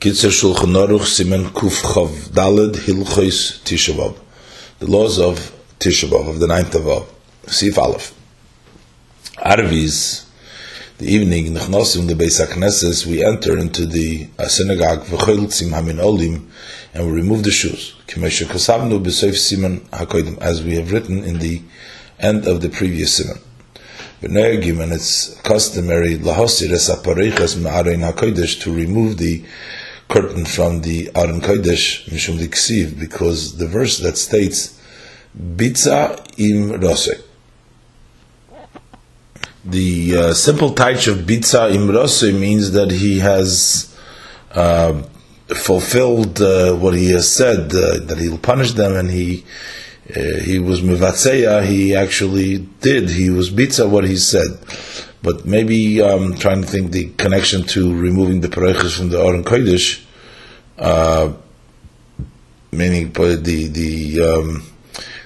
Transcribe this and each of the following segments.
Kitzer Shulchan Aruch Simen Kuf Chav Daled Hilchos Tisha The laws of Tisha of the ninth of Av. Sif Aleph. Arvis, the evening, in the Beis HaKnesses, we enter into the uh, synagogue, V'chol Tzim Hamin Olim, and we remove the shoes. K'meshe Kosavnu B'soif Simen HaKoidim, as we have written in the end of the previous Simen. V'noegim, and it's customary, Lahosir Es HaPareiches Ma'arein HaKodesh, to remove the curtain from the Aron Kodesh Mishum Diksiv because the verse that states Bitza im Rose. The uh, simple touch of Bitza im Rose means that he has uh, fulfilled uh, what he has said, uh, that he'll punish them, and he uh, he was mivatzeya, he actually did, he was bitza what he said. But maybe um, trying to think the connection to removing the pareches from the Aron Kodesh, uh, meaning the the um,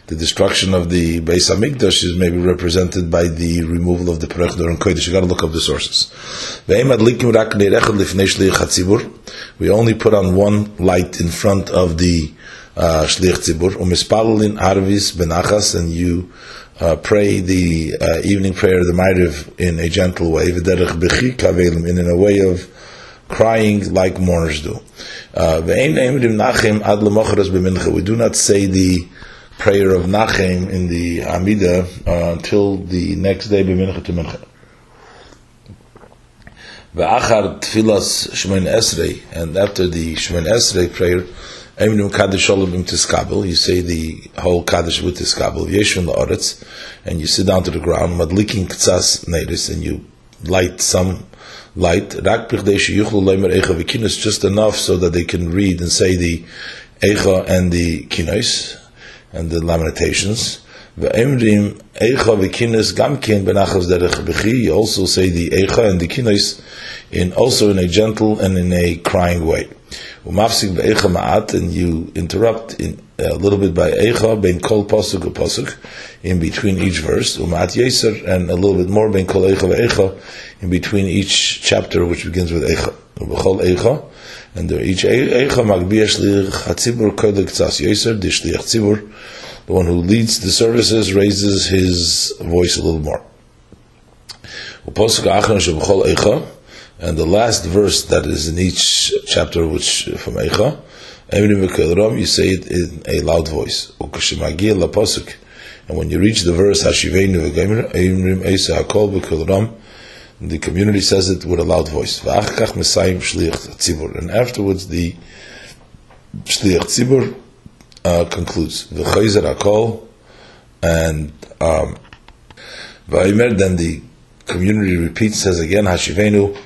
the destruction of the Beis Hamikdash is maybe represented by the removal of the Perech Aron Kodesh. You got to look up the sources. We only put on one light in front of the uh, Tzibur. Umispalin Arvis Benachas, and you uh, pray the uh, evening prayer of the Ma'ariv in a gentle way, in a way of crying like mourners do. Uh, we do not say the prayer of Nachem in the Amida uh, until the next day, b'mincha to mincha. And after the Shemin Esrei prayer, Eminu Kaddish Olam Im Tiskabel, you say the whole Kaddish with Tiskabel, Yeshun La'oretz, and you sit down to the ground, Madlikin Ktsas Neris, and you light some light, Rak Pichdei Sheyuchlu Leimer Eicha V'kinos, just enough so that they can read and say the Eicha and the Kinos, and the Lamentations, Ve'emrim Eicha v'kinis gamkin benachas derech b'chi. You also say the Eicha and the kinis in also in a gentle and in a crying way. Umafsik be'Eicha ma'at, and you interrupt in uh, a little bit by Eicha ben kol pasuk pasuk in between each verse. Umat yeser and a little bit more ben kol Eicha ve'Eicha in between each chapter which begins with Eicha. Ubechol Eicha. And each Eicha magbiyah shlich hatzibur kodek tzas yeser, the shlich tzibur, the one who leads the services raises his voice a little more. And the last verse that is in each chapter, which from Eicha, you say it in a loud voice. And when you reach the verse, the community says it with a loud voice. And afterwards, the Shliach Tzibur uh, concludes Chayzer Akol and um, then the community repeats says again Hashivenu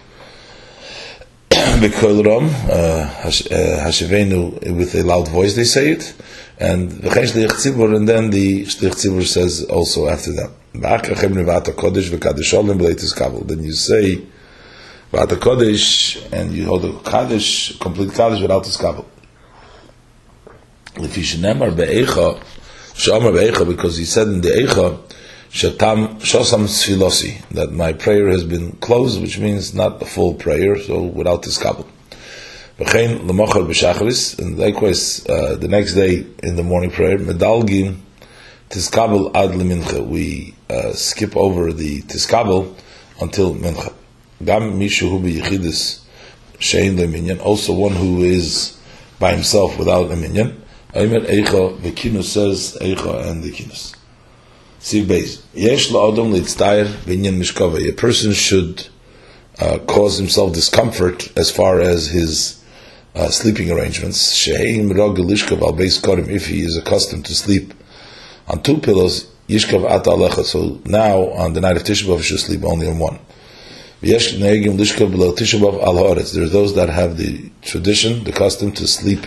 Bekol Ram uh, uh, Hashivenu with a loud voice they say it and the Shlich Tzibur and then the Shlich Tzibur says also after that then you say Vata Kodesh and you hold a Kaddish complete Kaddish without this Kabul. If you nemar be'echa, shamar be'echa, because he said in the echa, shatam shosam sfilosi, that my prayer has been closed, which means not the full prayer, so without this kabel. V'chein l'mochar b'shachris, and likewise, uh, the next day in the morning prayer, medalgin tiskabel ad lemincha, we uh, skip over the tiskabel until mincha. Gam mishu hu b'yichidis shein leminyan, also one who is by himself without a minyan, Aimer Eicha, Vekinus says Eicha and the Kinus. A person should uh, cause himself discomfort as far as his uh, sleeping arrangements. If he is accustomed to sleep on two pillows. So now on the night of Tisha B'av, he should sleep only on one. There are those that have the tradition, the custom to sleep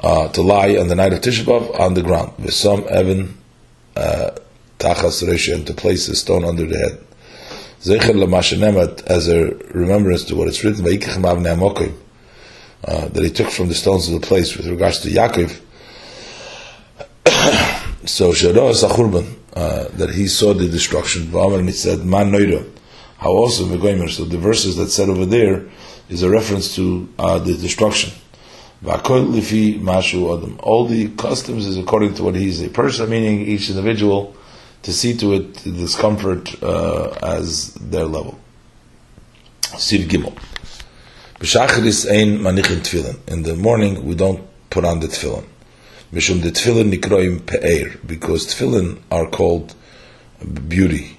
uh, to lie on the night of Tisha B'av on the ground. With some Evan uh, Tachas Reisha and to place a stone under the head. Zecher as a remembrance to what it's written uh, that he took from the stones of the place with regards to Yaakov. so Shador Sachurban uh, that he saw the destruction. And he said, Man Noira. How awesome So the verses that said over there is a reference to uh, the destruction. All the customs is according to what he's a person, meaning each individual, to see to it the discomfort uh, as their level. Siv Gimel. B'shacharis ein manichin tefillin. In the morning, we don't put on the tefillin. Mishum the tefillin nikroim pe'er, because tefillin are called beauty,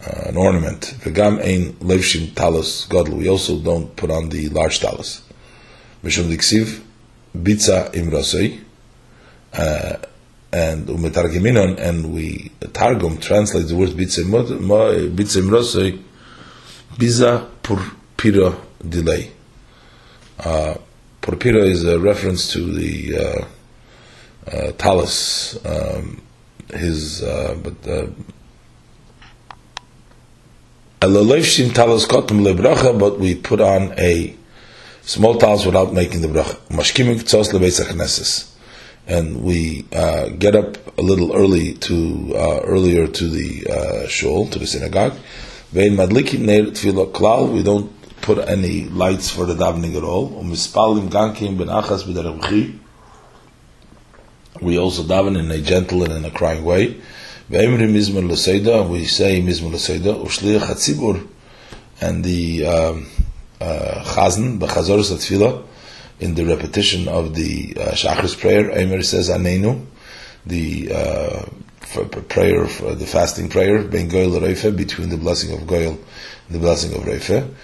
uh, an ornament. V'gam ein levshin talos godl. We also don't put on the large talos. Mishum diksiv bitza imrosei, uh, and umetargiminon, and we targum translate the word bitza imrosei, biza pur pira delay. Uh, purpira is a reference to the uh, uh, talus, um, his, uh, but uh, but we put on a small talus without making the bracha. Mashkimik tzos lebeis and we uh, get up a little early to uh, earlier to the uh, shul to the synagogue. Vein neir klal. We don't put any lights for the davening at all. Umispalim We also daven in a gentle and in a crying way. We say mizmor l'seida. Ushliach. And the um, uh, chazan, the chazoros atfilah, in the repetition of the uh, Shachris prayer, Eimer says Anenu, the uh, prayer, the fasting prayer, Ben Goyel Reife, between the blessing of Goyel and the blessing of Reife.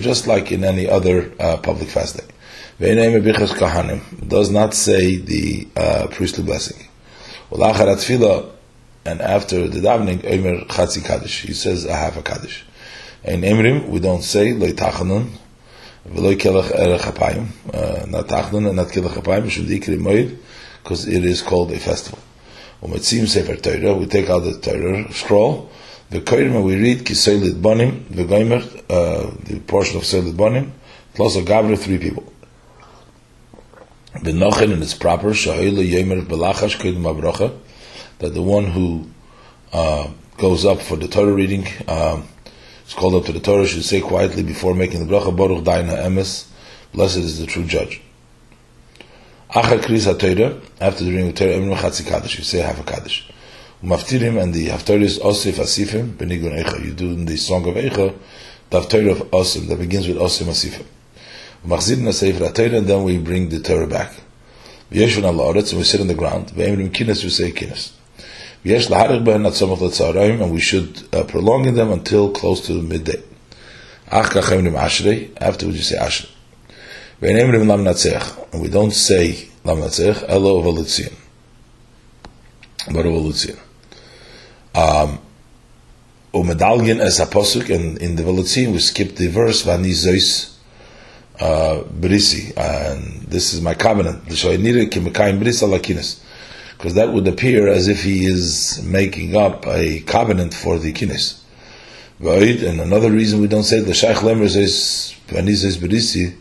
Just like in any other uh, public fasting. Does not say the uh, priestly blessing. And after the davening, Eimer Chatzi Kaddish. He says, I have a Kaddish. In Emrim, we don't say Loi Tachanun, V'loi Kelech Erech Apayim, uh, not Tachanun and not Kelech Apayim, Mishum Dikri Moed, because it is called a festival. Umetzim Sefer Torah, we take out the Torah scroll, the Koyrim, we read Kisoilit Bonim, the Goimer, uh, the portion of Soilit Bonim, plus a Gavra, three people. The Nochen, and it's proper, Sha'ila Yemer Belachash Koyim Abrocha, that the one who uh, goes up for the Torah reading, um, is called up to the Torah, should say quietly before making the bracha, Baruch Daina Emes, blessed is the true judge. Achar Kris HaTorah, after the reading of Torah, Emrim Chatzi Kaddish, you say half a Kaddish. Umaftirim, and the Haftorah is Osif Asifim, Benigun Eicha, you do in the Song of Eicha, the Haftorah of Osim, that begins with Osim Asifim. Umachzirin HaSefer HaTorah, then we bring the Torah back. V'yeshun al and we sit on the ground, V'emrim Kines, we say Kines. we just had it been some of the tsaraim and we should uh, prolong them until close to the midday. Ach kachem nim limashri after we just say ash we name them lam natsakh and we don't say lam natsakh allo volutsin but volutsin um o medalgen as a posuk in in the volutsin we skip the verse when these zeus uh brisi and this is my covenant. So i need to make a covenant with lakinas because that would appear as if he is making up a covenant for the kinis. Right? And another reason we don't say the Shaykh Lemer says, says Berisi,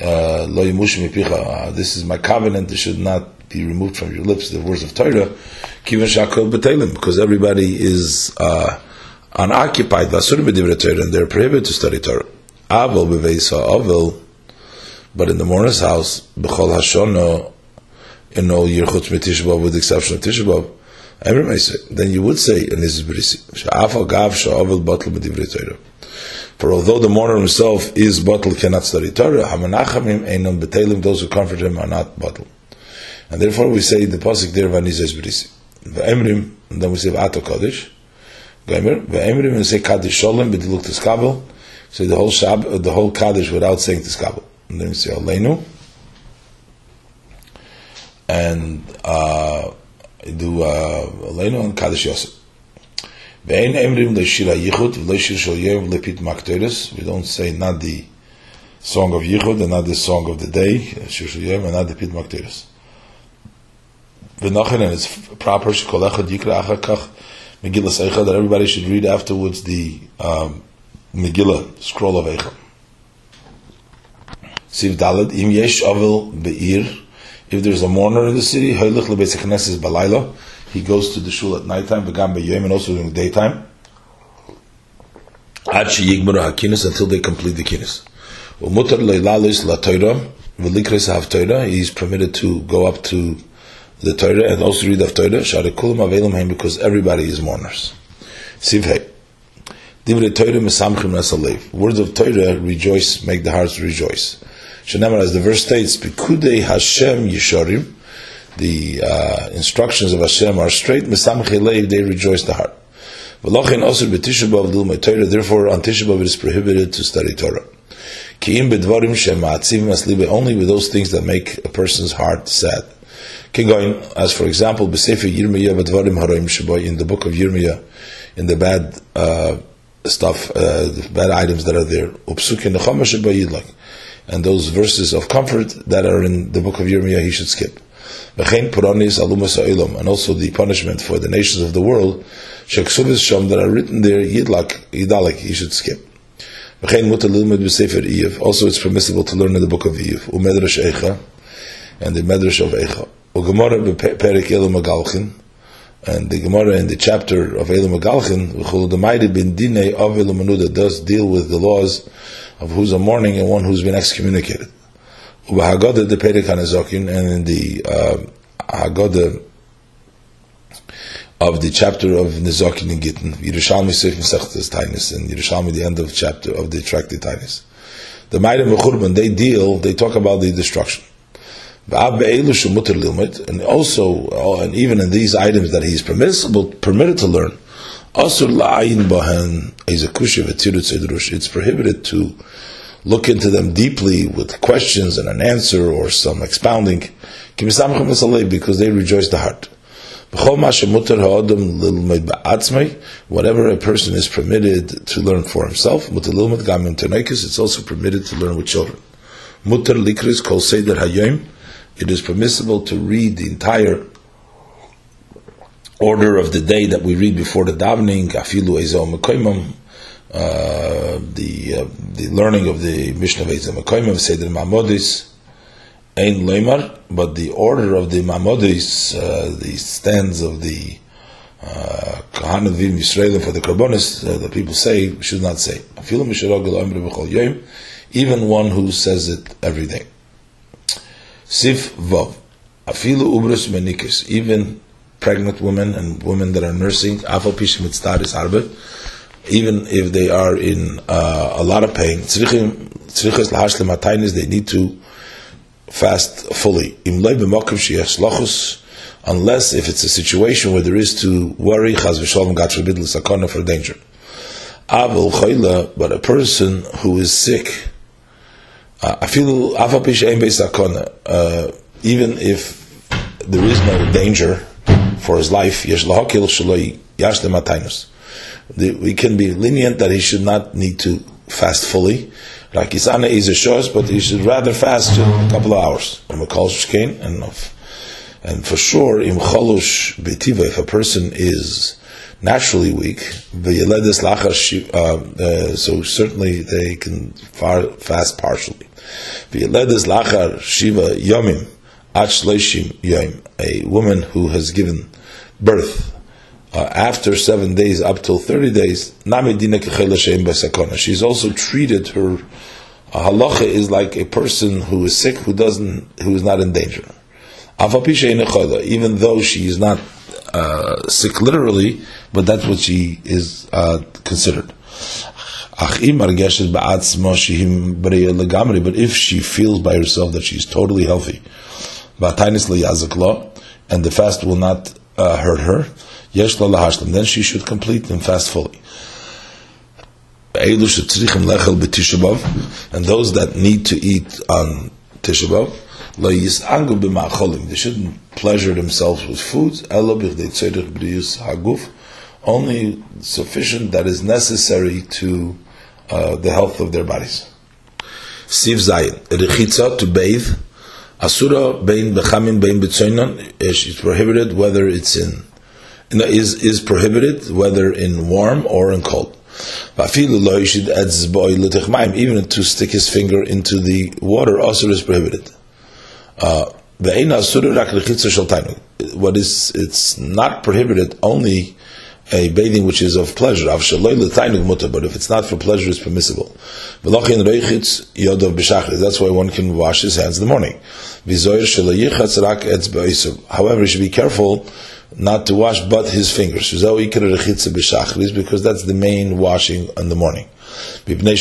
uh, Lo uh, this is my covenant, it should not be removed from your lips, the words of Torah, because everybody is uh, unoccupied, and they're prohibited to study Torah. Aval but in the mourner's house, B'chol Hashono, in all year chutz mitishbav with the exception of tishabav, then you would say, and this is berisi, she'afal gav Torah. For although the mourner himself is batel, cannot study Torah, hamanachamim einon betelim, those who comfort him are not batel. And therefore we say the pasuk there, v'aniza is berisi. V'emrim, and then we say v'ato kodesh, Gomer, v'emrim, and say kaddish sholem, b'diluk tiskabel, say the whole shab, the whole kaddish without saying tiskabel. And then we say aleinu, and uh, do uh, Aleinu and Kaddish Yosef. We don't say not the song of yichud and not the song of the day, shir shel yom, and not the pit makteris. V'nachin and it's proper shekol echad yikra achakach Megillah Eicha that everybody should read afterwards the um, Megillah scroll of Eicha. Siv Dalad im yesh avil be'ir if there's a mourner in the city, he goes to the shul at nighttime, and also during the daytime. until they complete the kinis. He's permitted to go up to the Torah and also read of Torah. because everybody is mourners. Words of Torah rejoice, make the hearts rejoice. Shanamar, as the verse states, Bikudei Hashem Yishorim, the uh, instructions of Hashem are straight, they rejoice the heart. Torah. Therefore, on Tishabav it is prohibited to study Torah. Ki'im bedvarim shema'atzim aslibe. Only with those things that make a person's heart sad. As for example, Yirmiyah bedvarim haroim in the book of Yirmiyah, in the bad uh, stuff, uh, the bad items that are there. Upsukin nechama shaboy And those verses of comfort that are in the book of Yirmiyah, he should skip. And also the punishment for the nations of the world that are written there, Yidlak, you should skip. Also, it's permissible to learn in the book of Eve. Umedrash Eicha, and the Medrash of Eicha. And the Gemara in the chapter of of Elu does deal with the laws of who's a mourning and one who's been excommunicated. The and in the uh, of the chapter of Nizokin and Gittin, Yerushalmi Seif Mesechtes and Yerushalmi the end of chapter of the Tractate Tainis. The Maidim Mechurban, they deal, they talk about the destruction. And also, uh, and even in these items that he's permissible, permitted to learn, it's prohibited to look into them deeply with questions and an answer or some expounding, because they rejoice the heart. Whatever a person is permitted to learn for himself, it's also permitted to learn with children. It is permissible to read the entire order of the day that we read before the davening, uh, the uh, the learning of the Mishnah Veizel Mekoimim, Seder Mamodis, Ein Leimar, but the order of the Mamodis, uh, the stands of the uh, Kahanim Vim Yisraelim for the Karbonis, uh, the people say, should not say. Even one who says it every day. Sif Vav. Afilu Ubrus Menikis. Even pregnant women and women that are nursing, even if they are in uh, a lot of pain, they need to fast fully. Unless if it's a situation where there is to worry, for danger. But a person who is sick, uh, uh, even if there is no danger for his life, we can be lenient that he should not need to fast fully, like Isana is a short, but he should rather fast a couple of hours. And and for sure, im cholush betiva, if a person is naturally weak, uh, uh, so certainly they can fast partially. shiva a woman who has given birth uh, after seven days up till 30 days, she's also treated her uh, halacha is like a person who is sick who doesn't who is not in danger. Even though she is not uh, sick literally, but that's what she is uh, considered. But if she feels by herself that she's totally healthy, and the fast will not uh, hurt her, then she should complete and fast fully. And those that need to eat on Tisha they shouldn't pleasure themselves with foods. only sufficient that is necessary to uh, the health of their bodies. Siv Zayin, to bathe, Asura bein bechamin bein betzoinon, is prohibited whether it's in is is prohibited whether in warm or in cold. Even to stick his finger into the water also is prohibited. Uh, what is it's not prohibited only a bathing which is of pleasure. But if it's not for pleasure, it's permissible. That's why one can wash his hands in the morning. However, he should be careful not to wash but his fingers. Because that's the main washing in the morning. Because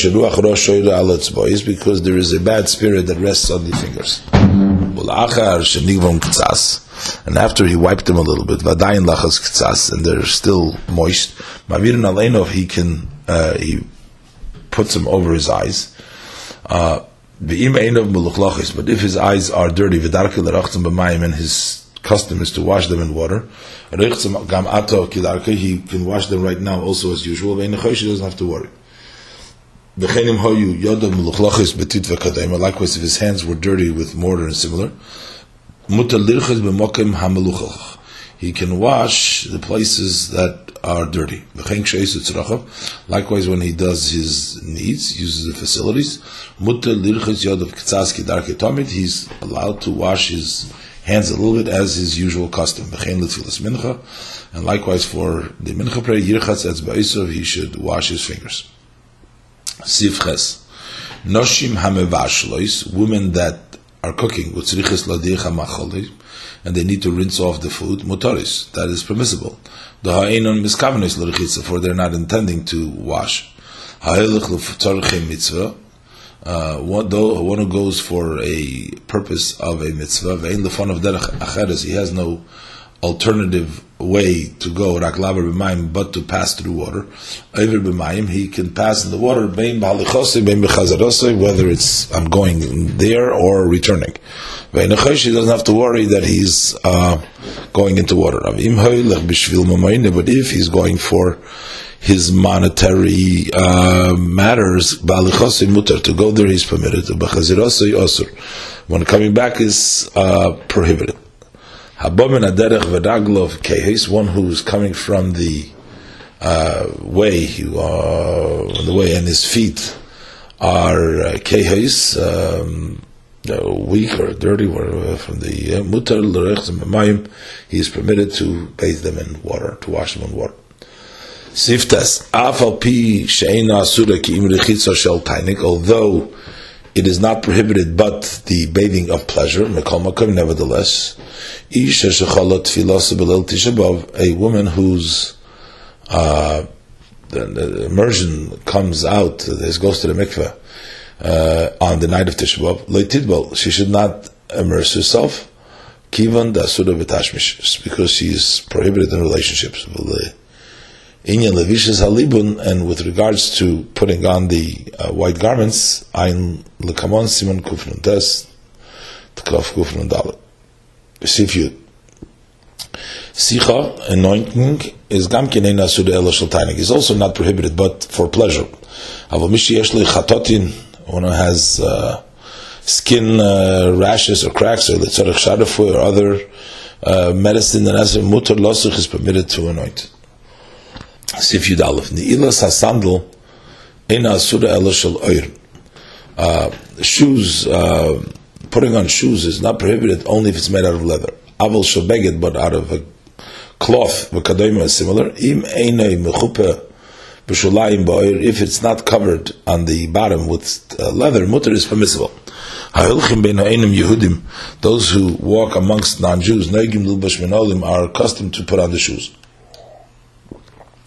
there is a bad spirit that rests on the fingers. And after he wiped them a little bit, and they're still moist. He can uh, he puts them over his eyes. Uh, but if his eyes are dirty, and his custom is to wash them in water, he can wash them right now also as usual. He doesn't have to worry. Likewise, if his hands were dirty with mortar and similar, he can wash the places that are dirty. Likewise, when he does his needs, uses the facilities, he's allowed to wash his hands a little bit as his usual custom. And likewise for the mincha prayer, he should wash his fingers. Sifches. Noshim hamevashlois, women that are cooking with and they need to rinse off the food, motoris, that is permissible. The ha'enon miskavanis l'rechitza, for they're not intending to wash. Ha'elech mitzvah, uh, one, though, one who goes for a purpose of a mitzvah, ve'in lefon of derech acheres, he has no alternative way to go, raklaver b'mayim, but to pass through water. Over b'mayim, he can pass in the water, bein b'halichosei, bein b'chazarosei, whether it's I'm going there or returning. Ve'in he doesn't have to worry that he's uh, going into water. But if he's going for his monetary uh, matters, mutar, to go there he's permitted. When coming back is uh, prohibited. Habomin aderech v'raglov kehis, one who's coming from the uh, way, uh, the way, and his feet are uh, um, weak or dirty, from the uh, mutar l'rech he is permitted to bathe them in water, to wash them in water. Siftas, afal pi she'ena asura ki im shel tainik, although it is not prohibited, but the bathing of pleasure, nevertheless, a woman whose uh, the, the, immersion comes out, this goes to the mikveh uh, on the night of Tisha B'av, she should not immerse herself, kivan dasura b'tashmish, because she is prohibited in relationships inyan levishes halibun, and with regards to putting on the uh, white garments, ein lekamon simon kufnun tes, tkaf kufnun dalet. Sif. Sicha, anointing, is gam kinena suda ela shaltainik. Is also not prohibited, but for pleasure. Aval mishi chatotin, one who has uh, skin uh, rashes or cracks, or litzarech shadafu, or other uh, medicine that has a mutar losuch is permitted to anoint. Sif Yud Aleph. Ne'ilas HaSandal Eina Asura Ela Shel Oir. Uh, shoes, uh, putting on shoes is not prohibited only if it's made out of leather. Aval Shobeged, but out of a cloth, V'kadoima is similar. Im Einei Mechupe B'shulayim Ba'oir, if it's not covered on the bottom with uh, leather, mutter is permissible. Those who walk amongst non-Jews, are accustomed to put on the shoes.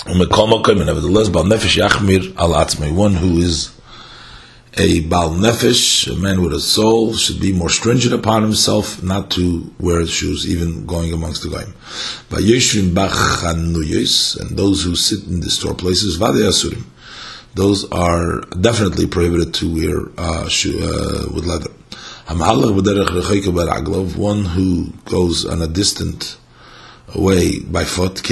Nevertheless, Bal Nefesh Yachmir al Atzmei, one who is a Bal Nefesh, a man with a soul, should be more stringent upon himself not to wear shoes, even going amongst the Goyim. Vayeshvim Bachanuyos, and those who sit in the store places, Vade Asurim, those are definitely prohibited to wear uh, shoe, uh, with leather. One who goes on a distant away by foot,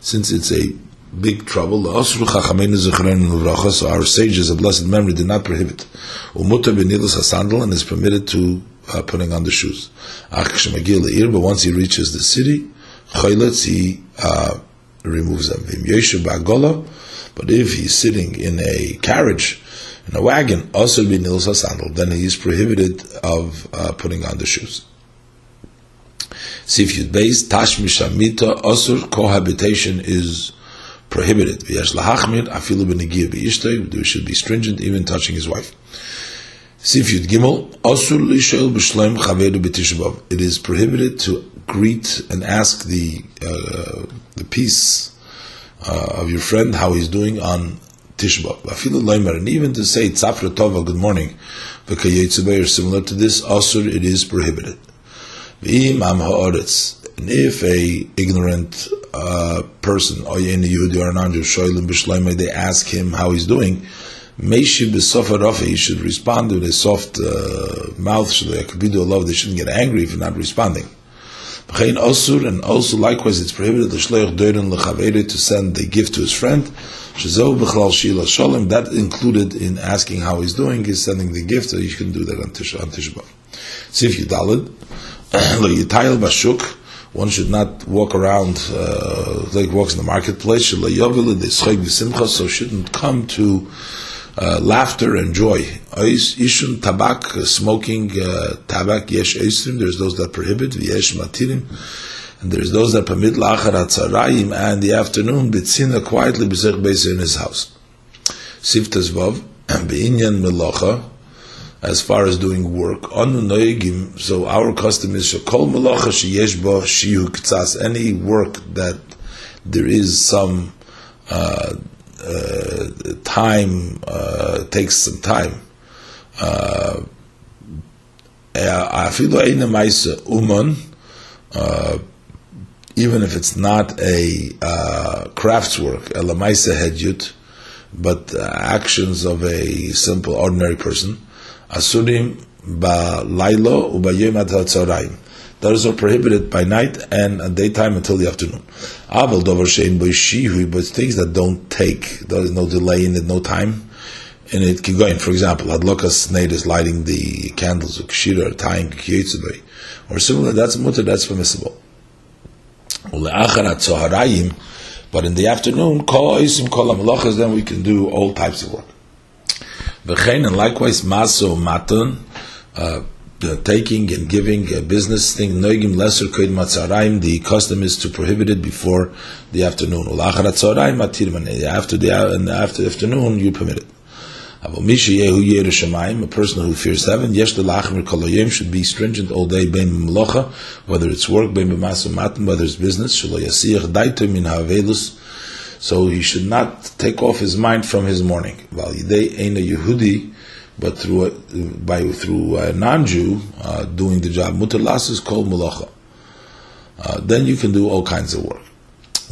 since it's a big trouble. So our sages of blessed memory did not prohibit. and is permitted to uh, putting on the shoes. But once he reaches the city, he uh, removes them. But if he's sitting in a carriage, in a wagon, also be sandal, then he is prohibited of uh, putting on the shoes. You base tashmish amita asur cohabitation is prohibited. V'yesh lahachmir afilu b'negia b'ishtay. We should be stringent even touching his wife. Sif Yud Gimel Asur Lishol B'Shleim Chavedu B'Tishabav. It is prohibited to greet and ask the uh, the peace uh, of your friend how he's doing on Tishbav. Afilu Leimer, and even to say Tzafra Tova, good morning, V'Kayetzubayr, similar to this, Asur, it is prohibited. V'im Am Ha'aretz. And if a ignorant uh, person, a Yehudi or B'Shleim, they ask him how he's doing, he should respond with a soft uh, mouth. love. They shouldn't get angry if you're not responding. And also likewise it's prohibited to send the gift to his friend. That included in asking how he's doing is sending the gift. So you can do that on Tishba. Sif Yudalid. One should not walk around uh, like walks in the marketplace. So shouldn't come to uh, laughter and joy. Ishun tabak, uh, smoking uh, tabak, yesh eisrim, there's those that prohibit, yesh matirim, and there's those that permit lachar atzarayim, and the afternoon, bitzina quietly bezech beis in his house. Siftas vav, be'inyan melacha, as far as doing work, anu noyegim, so our custom is shekol melacha sheyesh bo shihu ktsas, any work that there is some uh, uh, time uh, takes some time. Uh, uh, even if it's not a uh, craftswork, elamaisa hedyut, but uh, actions of a simple, ordinary person, asurim ba lailo ubayem those are prohibited by night and daytime until the afternoon. Aval dover shein but things that don't take, there is no delay in it, no time, and it can go in. For example, adlokas neid is lighting the candles, or kshira, or tying kiyetzubay, or similar. That's mutter. That's permissible. But in the afternoon, then we can do all types of work. V'chein and likewise maso maton. Uh, uh, taking and giving a business thing, noigim lesser koid matzarayim, the custom is to prohibit it before the afternoon. After the, and after the afternoon, you permit it. A person who fears heaven, yesh koloyim should be stringent all day, bein mlocha, whether it's work, bein b'masu whether it's business, shelo yasiyach daitu min ha'avelus, so he should not take off his mind from his morning. While yidei ein a Yehudi, but through a, by through a non-Jew uh, doing the job, mutalas is called mulacha. Uh, then you can do all kinds of work.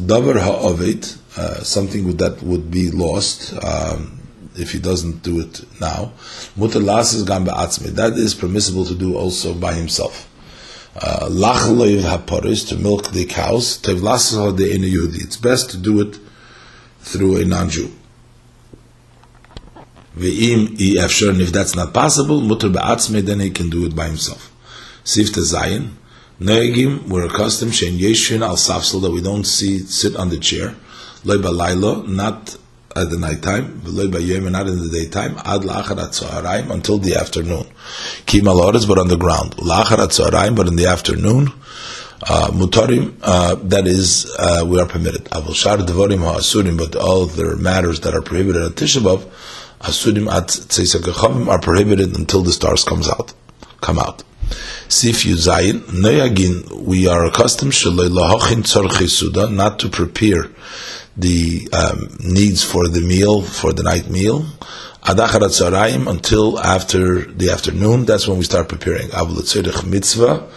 Davar ha'avit, uh, something that would be lost um, if he doesn't do it now. Mutalas is gam That is permissible to do also by himself. Uh, Lachleiv haparis to milk the cows. Tevlas It's best to do it through a non-Jew. Ve'im efshar, and if that's not possible, mutter be'atzme, then he can do it by himself. Sifta Zayin, Noegim, we're accustomed, shein yeshin al safsel, that we don't see, sit on the chair, loy balaylo, not at the night time, loy bayom, not in the daytime, ad la'achar at until the afternoon. Kim aloris, but on the ground. La'achar at but in the afternoon, mutarim, uh, that is, uh, we are permitted. Avol shar devorim ha'asurim, but all the matters that are prohibited at Tishabov, Asurim at Tzeisakachavim are prohibited until the stars comes out, come out. Sif Yuzayin, Noyagin, we are accustomed not to prepare the um, needs for the meal, for the night meal. Until after the afternoon, that's when we start preparing. Mitzvah,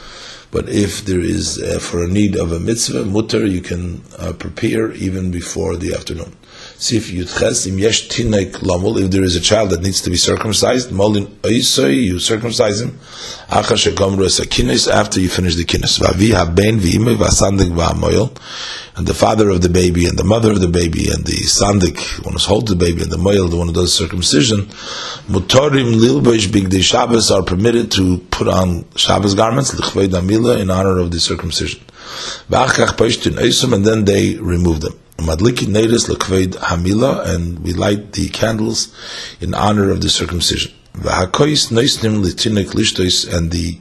but if there is uh, for a need of a mitzvah, mutter, you can uh, prepare even before the afternoon. Sif Yudches, Im Yesh Tinek Lamul, if there is a child that needs to be circumcised, Molin Oisoy, you circumcise him, Acha Shekomru Esakinis, after you finish the kinis. Vavi Haben Vime Vasandik Vamoyel, and the father of the baby, and the mother of the baby, and the Sandik, one who holds the baby, and the Moyel, the one who does circumcision, Mutorim Lilboish Bigdi Shabbos are permitted to put on Shabbos garments, Lichvei Damila, in honor of the circumcision. And then they remove them. Madliki Neiris Lekved Hamila, and we light the candles in honor of the circumcision. V'hakois noisnim litinik lishtois, and the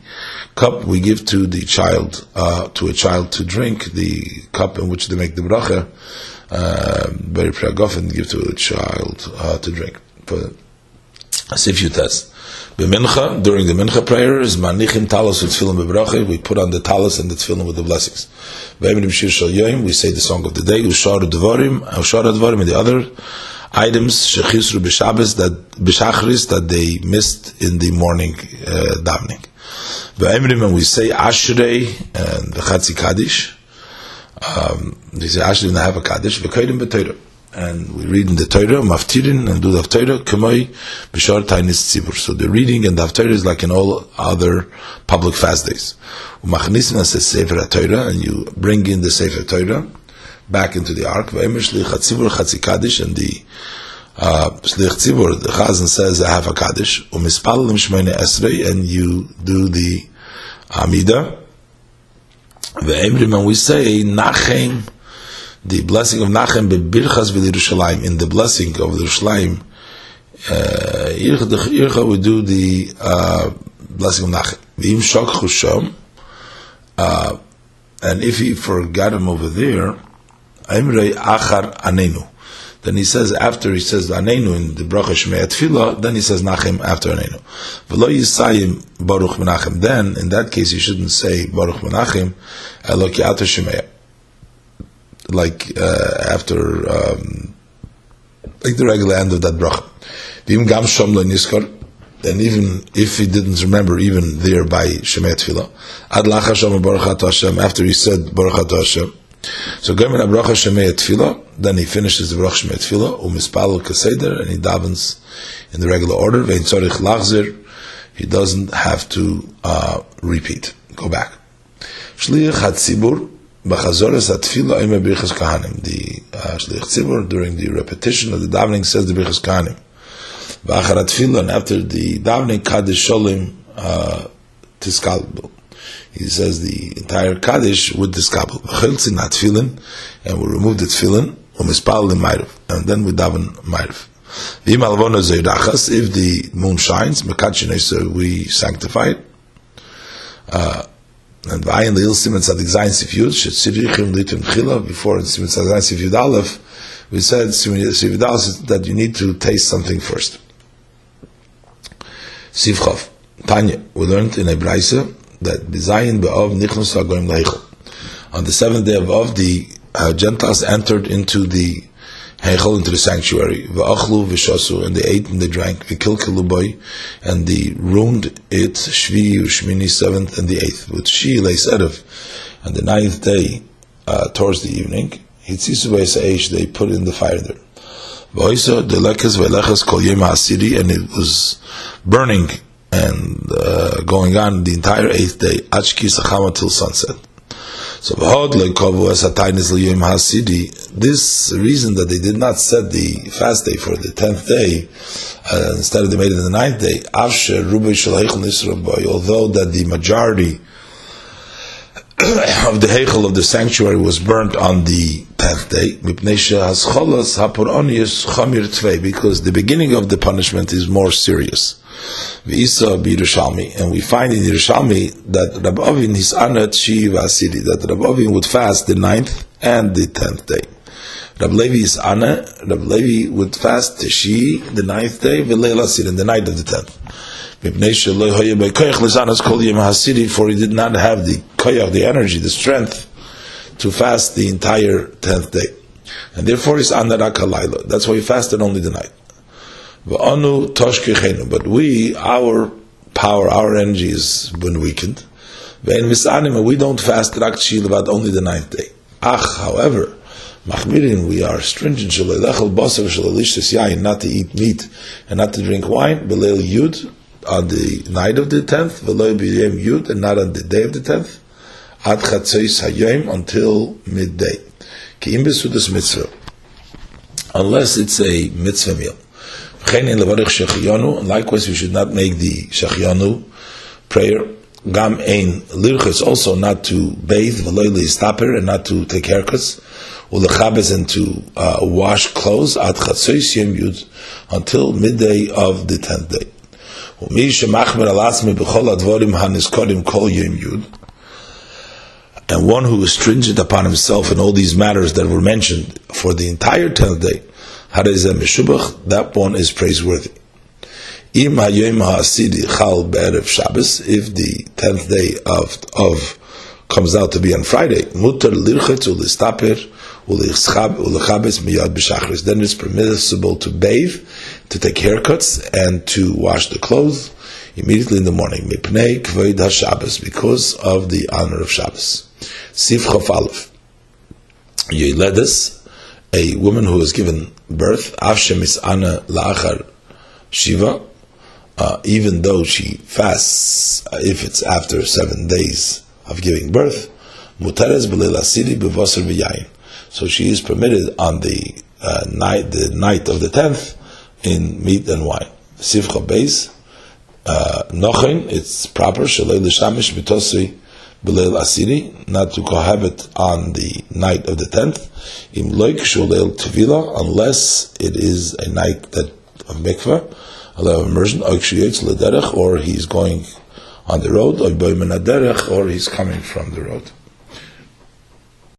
cup we give to the child, uh, to a child to drink, the cup in which they make the bracha, uh, very and give to a child uh, to drink. For, if you test. B'mincha, during the mincha prayer, is manichim talos with tefillin bebracha. We put on the talos and the tefillin with the blessings. V'eminim shir shal yoyim, we say the song of the day. Ushar dvarim, ushar dvarim, and the other items shechisru b'shabbos that b'shachris that they missed in the morning uh, davening. V'eminim, and we say ashrei and v'chatzi kaddish. Um, they say ashrei and have a kaddish. V'kaydim b'teirah and we read in the Torah, maftirin, and do the Torah, kamoi, b'shar tainis tzibur. So the reading and the Torah is like in all other public fast days. Umachnisim says Sefer Torah, and you bring in the Sefer Torah back into the ark. V'emer shlich tzibur chatzi kaddish, and the uh, shlich tzibur, the Chazan says, I have a kaddish. Umispal shmeine esrei, and you do the Amida. V'emrim, and we say, nachem, the blessing of Nachem bebirchas v'Yerushalayim in the blessing of Yerushalayim. Uh, we do the uh, blessing of Nachem. V'im shok chusham, uh, and if he forgot him over there, Imrei achar anenu. Then he says after he says anenu in the bracha shmei tefillah, then he says nachem after anenu. V'lo yisayim baruch menachem. Then in that case you shouldn't say baruch menachem, elo ki ato like uh, after um, like the regular end of that bracha. And even if he didn't remember, even there by Shemay Tefillah, Ad Lacha Baruch Hashem, after he said Baruch Hashem, so Gomen Abracha Shemay Tefillah, then he finishes the Baruch Shemay Tefillah, Umispal Kaseder, and he davens in the regular order, Vein Tzorich Lachzir, he doesn't have to uh, repeat, go back. Shliach HaTzibur, B'chazoras atfila ime birchas kahanim. The uh, shlich tzibur during the repetition of the davening says the birchas kahanim. V'achar atfila and after the davening kaddish sholim uh, tiskalbel. He says the entire kaddish with tiskabel. V'chiltzin atfilin and we remove the tefillin u'mispal mayrav and then we daven mayrav. V'im alvono zeirachas if the moon shines mekachin we sanctify it. Uh, and Vayin Leil Simon Tzadik Zayin Sif Yud, Shetzirichim Litim Chila, before Simon Tzadik Zayin Sif Yud Aleph, we said Simon Sif Yud Aleph that you need to taste something first. Sifchav. Tanya, we learned in Ebraisa that Zayin Be'ov Nichnus HaGoyim Leichel. On the seventh day of Av, the uh, Gentiles entered into the Heichel into the sanctuary. V'achlu v'shasu, and they ate and they drank. V'kilkelu boy, and they ruined it. Shvi u'shmini, seventh and the eighth. With she lay sedav, and the ninth day, uh, towards the evening, hitzisu v'esaish, they put in the fire there. V'oisa delekas v'elechas kol yem ha'asiri, and it was burning and uh, going on the entire eighth day, achki sachama till sunset. So this reason that they did not set the fast day for the tenth day, uh, instead of they made it the ninth day, although that the majority of the heichel of the sanctuary was burnt on the tenth day, because the beginning of the punishment is more serious. And we find in Yerushalmi that Rabbi Avin is honored Asiri, that Rabbi Avin would fast the ninth and the tenth day. Rabbi Levi is Anna, Rabbi Levi would fast Tishi, the ninth day, V'leil Asir, and the night of the tenth. For he did not have the koyach, the energy, the strength to fast the entire tenth day. And therefore he's Anna That's why he fasted only the night. But we, our power, our energy has been weakened. We don't fast Rak only the ninth day. Ach, however, Machmirin, we are stringent, not to eat meat and not to drink wine, Belel Yud, on the night of the tenth, Veloy B'yem Yud, and not on the day of the tenth, Ad Chatzois Hayom, until midday. Mitzvah. Unless it's a mitzvah meal. Likewise, we should not make the Shechianu prayer. Gam ein lirchus also not to bathe, v'loy stopper and not to take haircuts, ulechabes and to uh, wash clothes at chatzois yud until midday of the tenth day. ומי שמחמיר על עצמי בכל הדבורים הנזכרים כל יום יוד, and one who is stringent upon himself in all these matters that were mentioned for the entire tenth day, that one is praiseworthy. If the tenth day of of comes out to be on Friday, then it's permissible to bathe, to take haircuts, and to wash the clothes immediately in the morning. Because of the honor of Shabbos. Sif Chof Aleph. A woman who has given birth, Avshem is Ana La'achar Shiva, uh, even though she fasts, uh, if it's after seven days of giving birth, Mutares B'Leilasiri B'Vosar V'Yayin. So she is permitted on the uh, night, the night of the tenth, in meat and wine. Sifcha Beis, uh, Nochin, it's proper, Shalei L'Shamish Mitosi B'Leil Asiri, not to cohabit on the night of the tenth, Im Loik Shuleil Tevila, unless it is a night that of mikveh, of immersion, or he's going on the road, or he's coming from the road.